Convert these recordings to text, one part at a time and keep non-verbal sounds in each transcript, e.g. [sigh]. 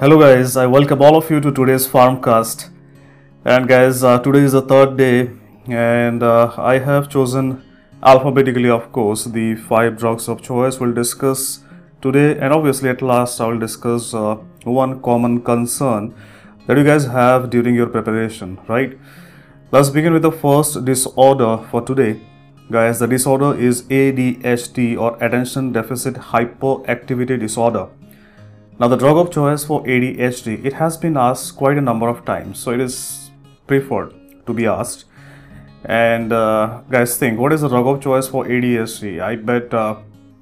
Hello guys, I welcome all of you to today's Farmcast. And guys, uh, today is the third day, and uh, I have chosen alphabetically, of course, the five drugs of choice we'll discuss today. And obviously, at last, I will discuss uh, one common concern that you guys have during your preparation, right? Let's begin with the first disorder for today. Guys, the disorder is ADHD or Attention Deficit Hyperactivity Disorder. Now, the drug of choice for ADHD, it has been asked quite a number of times, so it is preferred to be asked. And uh, guys, think what is the drug of choice for ADHD? I bet uh,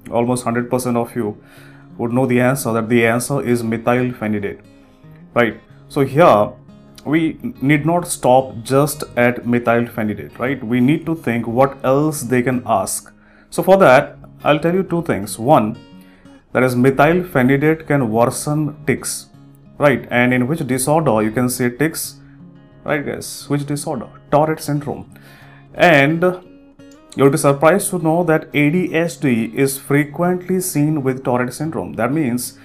almost 100% of you would know the answer that the answer is methylphenidate, right? So, here we need not stop just at methylphenidate, right? We need to think what else they can ask. So, for that, I'll tell you two things. One, that is methylphenidate can worsen tics. Right and in which disorder? You can see tics. Right guys which disorder? Tourette syndrome. And you'll be surprised to know that adhd is frequently seen with tourette syndrome. That means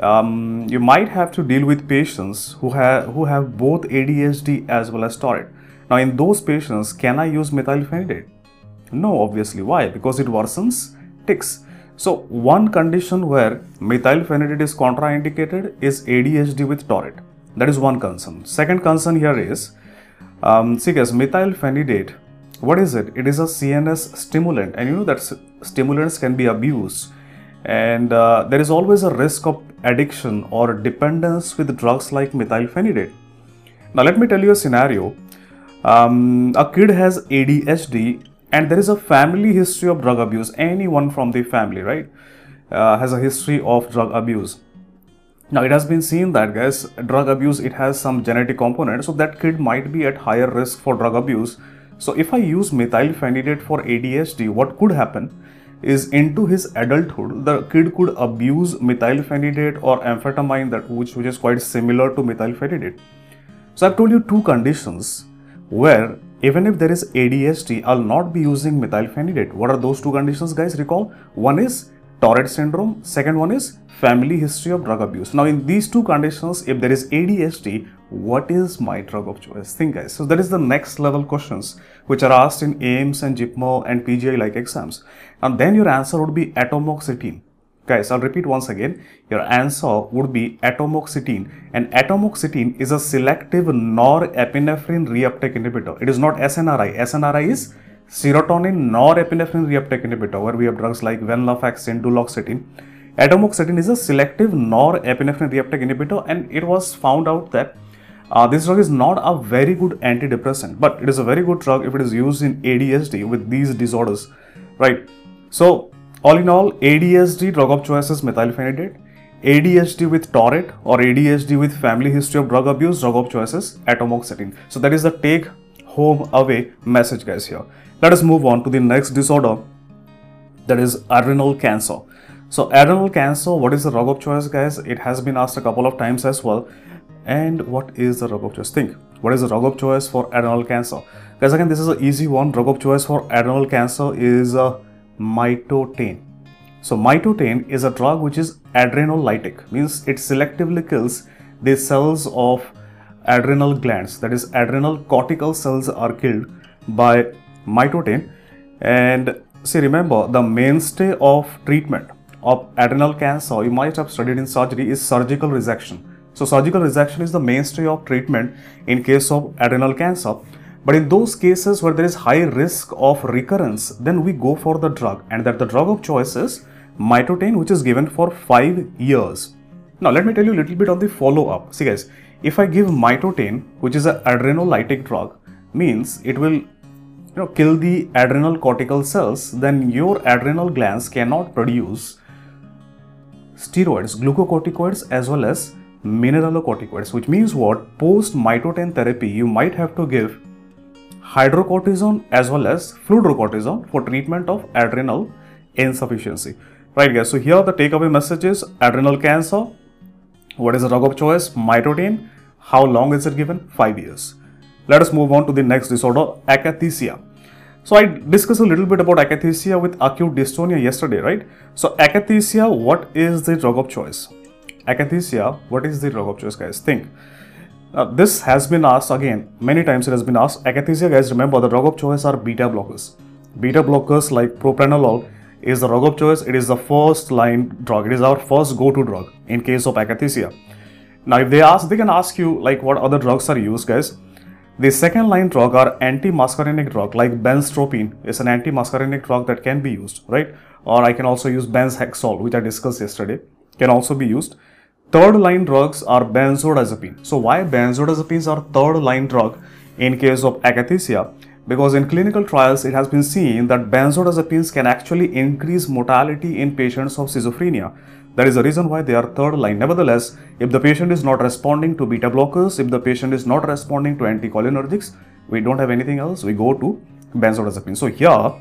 um, you might have to deal with patients who have who have both adhd as well as tourette. Now in those patients can i use methylphenidate no obviously. Why? Because it worsens tics so, one condition where methylphenidate is contraindicated is ADHD with Tourette. That is one concern. Second concern here is, um, see guys, methylphenidate, what is it? It is a CNS stimulant and you know that stimulants can be abused and uh, there is always a risk of addiction or dependence with drugs like methylphenidate. Now let me tell you a scenario. Um, a kid has ADHD and there is a family history of drug abuse. Anyone from the family right uh, has a history of drug abuse. Now it has been seen that guys drug abuse it has some genetic component. So that kid might be at higher risk for drug abuse. So if i use methylphenidate for adhd what could happen is into his adulthood the kid could abuse methylphenidate or amphetamine that which, which is quite similar to methylphenidate. So i've told you two conditions where even if there is ADHD, I'll not be using methylphenidate. What are those two conditions, guys? Recall one is Tourette syndrome, second one is family history of drug abuse. Now, in these two conditions, if there is ADHD, what is my drug of choice? Think, guys. So, that is the next level questions which are asked in AIIMS and JIPMER and PGI like exams. And then your answer would be atomoxetine. Guys, I'll repeat once again. Your answer would be atomoxetine. And atomoxetine is a selective norepinephrine reuptake inhibitor. It is not SNRI. SNRI is serotonin norepinephrine reuptake inhibitor, where we have drugs like venlafaxine, duloxetine. Atomoxetine is a selective norepinephrine reuptake inhibitor, and it was found out that uh, this drug is not a very good antidepressant, but it is a very good drug if it is used in ADHD with these disorders, right? So all in all, ADHD drug of choice is methylphenidate. ADHD with Tourette or ADHD with family history of drug abuse, drug of choice is atomoxetine. So that is the take home away message guys here. Let us move on to the next disorder that is adrenal cancer. So adrenal cancer, what is the drug of choice guys? It has been asked a couple of times as well. And what is the drug of choice? Think, what is the drug of choice for adrenal cancer? Guys again, this is an easy one. Drug of choice for adrenal cancer is uh, mitotane. So mitotane is a drug which is adrenolytic, means it selectively kills the cells of adrenal glands, that is adrenal cortical cells are killed by mitotane. And see remember the mainstay of treatment of adrenal cancer you might have studied in surgery is surgical resection. So surgical resection is the mainstay of treatment in case of adrenal cancer. But in those cases where there is high risk of recurrence, then we go for the drug and that the drug of choice is mitotane which is given for 5 years. Now let me tell you a little bit on the follow up. See guys, if I give mitotane which is an adrenolytic drug means it will you know kill the adrenal cortical cells then your adrenal glands cannot produce steroids, glucocorticoids as well as mineralocorticoids which means what post mitotane therapy you might have to give hydrocortisone as well as fludrocortisone for treatment of adrenal insufficiency. Right guys, so here the takeaway message is adrenal cancer. What is the drug of choice? Mitotane. How long is it given? 5 years. Let us move on to the next disorder, akathisia. So I discussed a little bit about akathisia with acute dystonia yesterday, right? So akathisia, what is the drug of choice? akathisia, what is the drug of choice, guys? Think. Uh, this has been asked again many times. It has been asked. Akathisia, guys, remember the drug of choice are beta blockers. Beta blockers like propranolol is the drug of choice. It is the first line drug. It is our first go-to drug in case of akathisia. Now, if they ask, they can ask you like what other drugs are used, guys. The second line drug are anti-muscarinic drug like benztropine is an anti-muscarinic drug that can be used, right? Or I can also use benzhexol, which I discussed yesterday, can also be used. Third line drugs are benzodiazepine. So why benzodiazepines are third line drug in case of akathisia? Because in clinical trials, it has been seen that benzodiazepines can actually increase mortality in patients of schizophrenia. That is the reason why they are third line. Nevertheless, if the patient is not responding to beta blockers, if the patient is not responding to anticholinergics, we don't have anything else, we go to benzodiazepine. So here,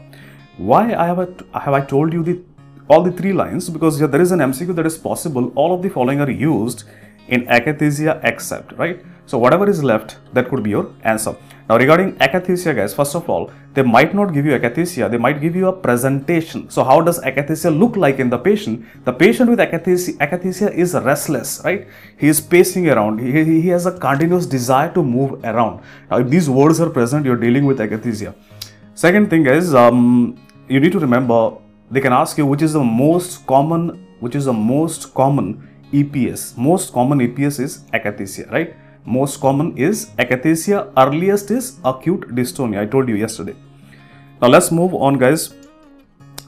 why I have, a, have I told you the all the three lines because here there is an MCQ that is possible. All of the following are used in akathisia except, right? So whatever is left, that could be your answer. Now regarding akathisia guys, first of all, they might not give you akathisia, they might give you a presentation. So how does akathisia look like in the patient? The patient with akathisia, akathisia is restless, right? He is pacing around, he, he has a continuous desire to move around. Now if these words are present, you're dealing with akathisia. Second thing is, um, you need to remember they can ask you which is the most common which is the most common EPS. Most common EPS is akathisia, right? Most common is akathisia. Earliest is acute dystonia. I told you yesterday. Now let's move on, guys,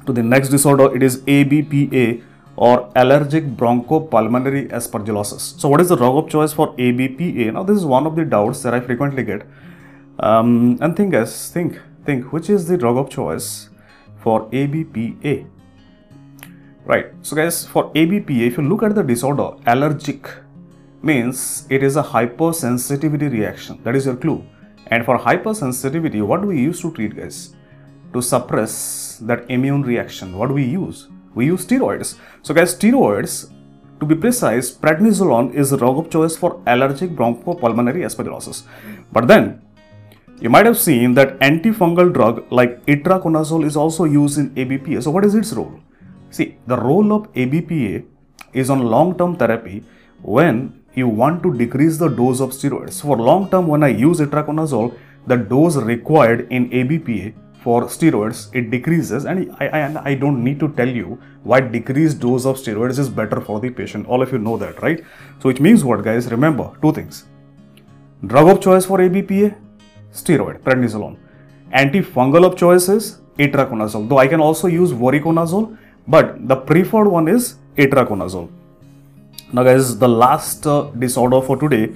to the next disorder. It is ABPA or allergic bronchopulmonary aspergillosis. So what is the drug of choice for ABPA? Now this is one of the doubts that I frequently get. Um, and think, guys, think, think, which is the drug of choice for ABPA. Right, so guys, for ABPA, if you look at the disorder, allergic means it is a hypersensitivity reaction. That is your clue. And for hypersensitivity, what do we use to treat, guys? To suppress that immune reaction, what do we use? We use steroids. So, guys, steroids, to be precise, prednisolone is the drug of choice for allergic bronchopulmonary aspergillosis. But then, you might have seen that antifungal drug like itraconazole is also used in ABPA. So what is its role? See, the role of ABPA is on long-term therapy when you want to decrease the dose of steroids. For long term, when I use itraconazole, the dose required in ABPA for steroids it decreases and I, I, I don't need to tell you why decreased dose of steroids is better for the patient all of you know that right so it means what guys remember two things drug of choice for ABPA steroid, prednisolone. Antifungal of choice is itraconazole, though I can also use voriconazole, but the preferred one is itraconazole. Now guys, the last uh, disorder for today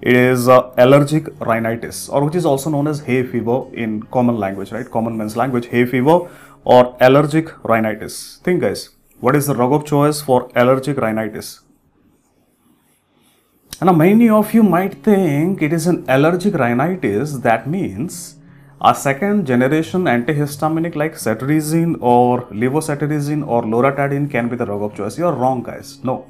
is uh, allergic rhinitis or which is also known as hay fever in common language, right? Common man's language, hay fever or allergic rhinitis. Think guys, what is the drug of choice for allergic rhinitis? Now, many of you might think it is an allergic rhinitis. That means a second generation antihistaminic like cetirizine or levocetirizine or loratadine can be the drug of choice. You are wrong, guys. No.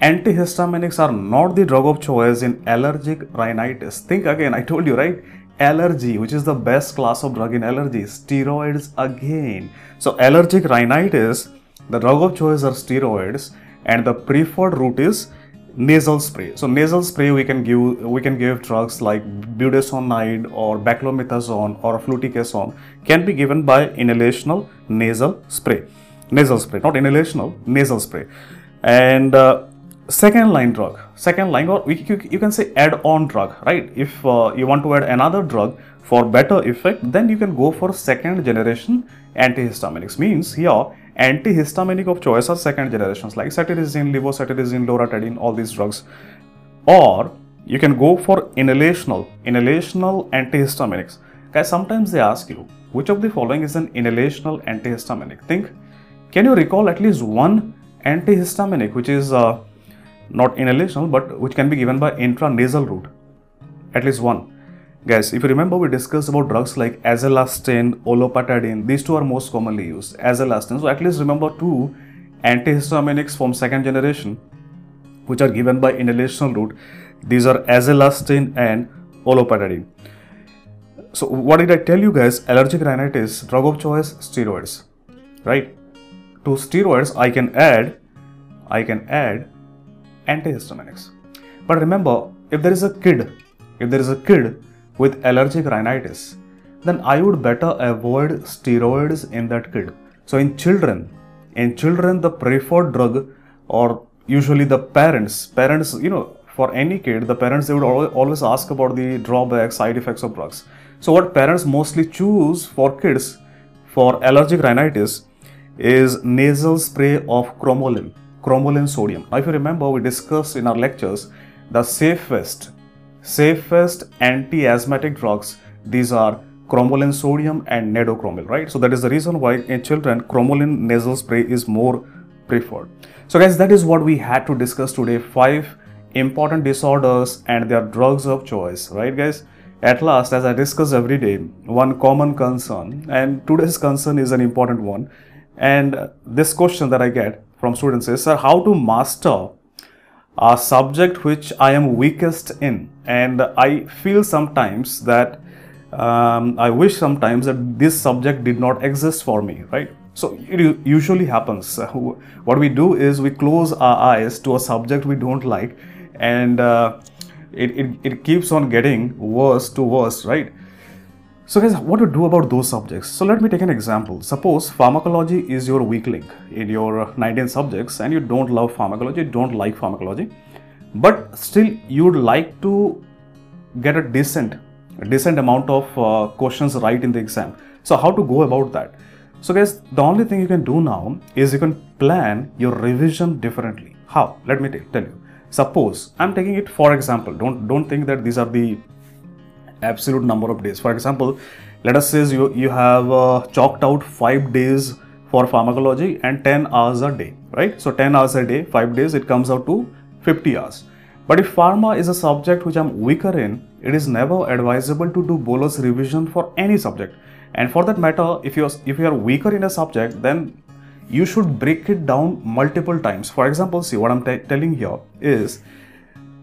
Antihistaminics are not the drug of choice in allergic rhinitis. Think again, I told you, right? Allergy, which is the best class of drug in allergy, steroids again. So, allergic rhinitis, the drug of choice are steroids, and the preferred route is nasal spray. So nasal spray we can give we can give drugs like budesonide or beclomethasone or fluticasone can be given by inhalational nasal spray. Nasal spray not inhalational nasal spray. And uh, second line drug second line or we, you, you can say add on drug right? If uh, you want to add another drug for better effect then you can go for second generation antihistaminics. Means here Antihistamic of choice are second generations like cetirizine, levocetirizine, loratadine, all these drugs. Or you can go for inhalational, inhalational antihistaminics. Guys, sometimes they ask you, which of the following is an inhalational antihistaminic? Think, can you recall at least one antihistaminic which is uh, not inhalational but which can be given by intranasal route? At least one. Guys, if you remember, we discussed about drugs like azelastine, olopatadine. These two are most commonly used. Azelastine. So at least remember two antihistaminics from second generation, which are given by inhalational route. These are azelastine and olopatadine. So what did I tell you guys? Allergic rhinitis, drug of choice, steroids. Right? To steroids, I can add, I can add antihistaminics. But remember, if there is a kid, if there is a kid with allergic rhinitis, then I would better avoid steroids in that kid. So in children, in children, the preferred drug or usually the parents, parents, you know, for any kid, the parents they would always ask about the drawbacks, side effects of drugs. So what parents mostly choose for kids for allergic rhinitis is nasal spray of cromolyn, cromolyn sodium. Now if you remember, we discussed in our lectures the safest, safest anti-asthmatic drugs. These are cromolyn sodium and nedocromil, right? So that is the reason why in children cromolyn nasal spray is more preferred. So guys, that is what we had to discuss today. Five important disorders and their drugs of choice, right guys? At last, as I discuss every day, one common concern, and today's concern is an important one. And this question that I get from students is, sir, how to master a subject which I am weakest in? And I feel sometimes that um, I wish sometimes that this subject did not exist for me, right? So it usually happens. [laughs] what we do is we close our eyes to a subject we don't like and uh, it, it, it keeps on getting worse to worse, right? So guys, what to do about those subjects? So let me take an example. Suppose pharmacology is your weak link in your 19 subjects and you don't love pharmacology, don't like pharmacology, but still you would like to get a decent, a decent amount of uh, questions right in the exam. So how to go about that? So guys, the only thing you can do now is you can plan your revision differently. How? Let me tell you. Suppose I'm taking it for example. Don't don't think that these are the absolute number of days. For example, let us say you you have uh, chalked out five days for pharmacology and 10 hours a day, right? So 10 hours a day, five days, it comes out to 50 hours. But if pharma is a subject which I'm weaker in, it is never advisable to do bolus revision for any subject. And for that matter, if you're if you are weaker in a subject, then you should break it down multiple times. For example, see what I'm t- telling here is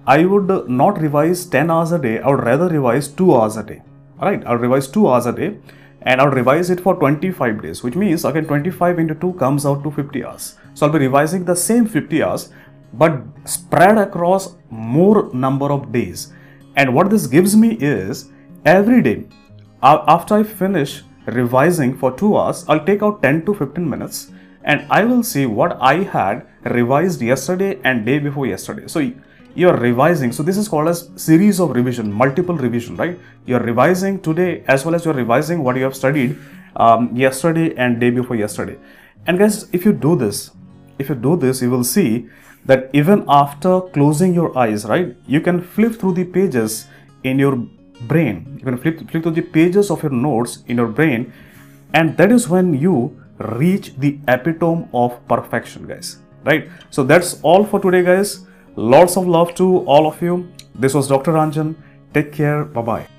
I would not revise 10 hours a day, I would rather revise 2 hours a day. Alright, I'll revise 2 hours a day and I'll revise it for 25 days, which means again 25 into 2 comes out to 50 hours. So I'll be revising the same 50 hours but spread across more number of days. And what this gives me is every day after I finish revising for 2 hours, I'll take out 10 to 15 minutes and I will see what I had revised yesterday and day before yesterday. So you're revising. So this is called as series of revision, multiple revision, right? You're revising today as well as you're revising what you have studied um, yesterday and day before yesterday. And guys, if you do this, if you do this, you will see that even after closing your eyes, right, you can flip through the pages in your brain. You can flip, flip through the pages of your notes in your brain, and that is when you reach the epitome of perfection guys right? So that's all for today guys. Lots of love to all of you. This was dr ranjan. Take care. Bye bye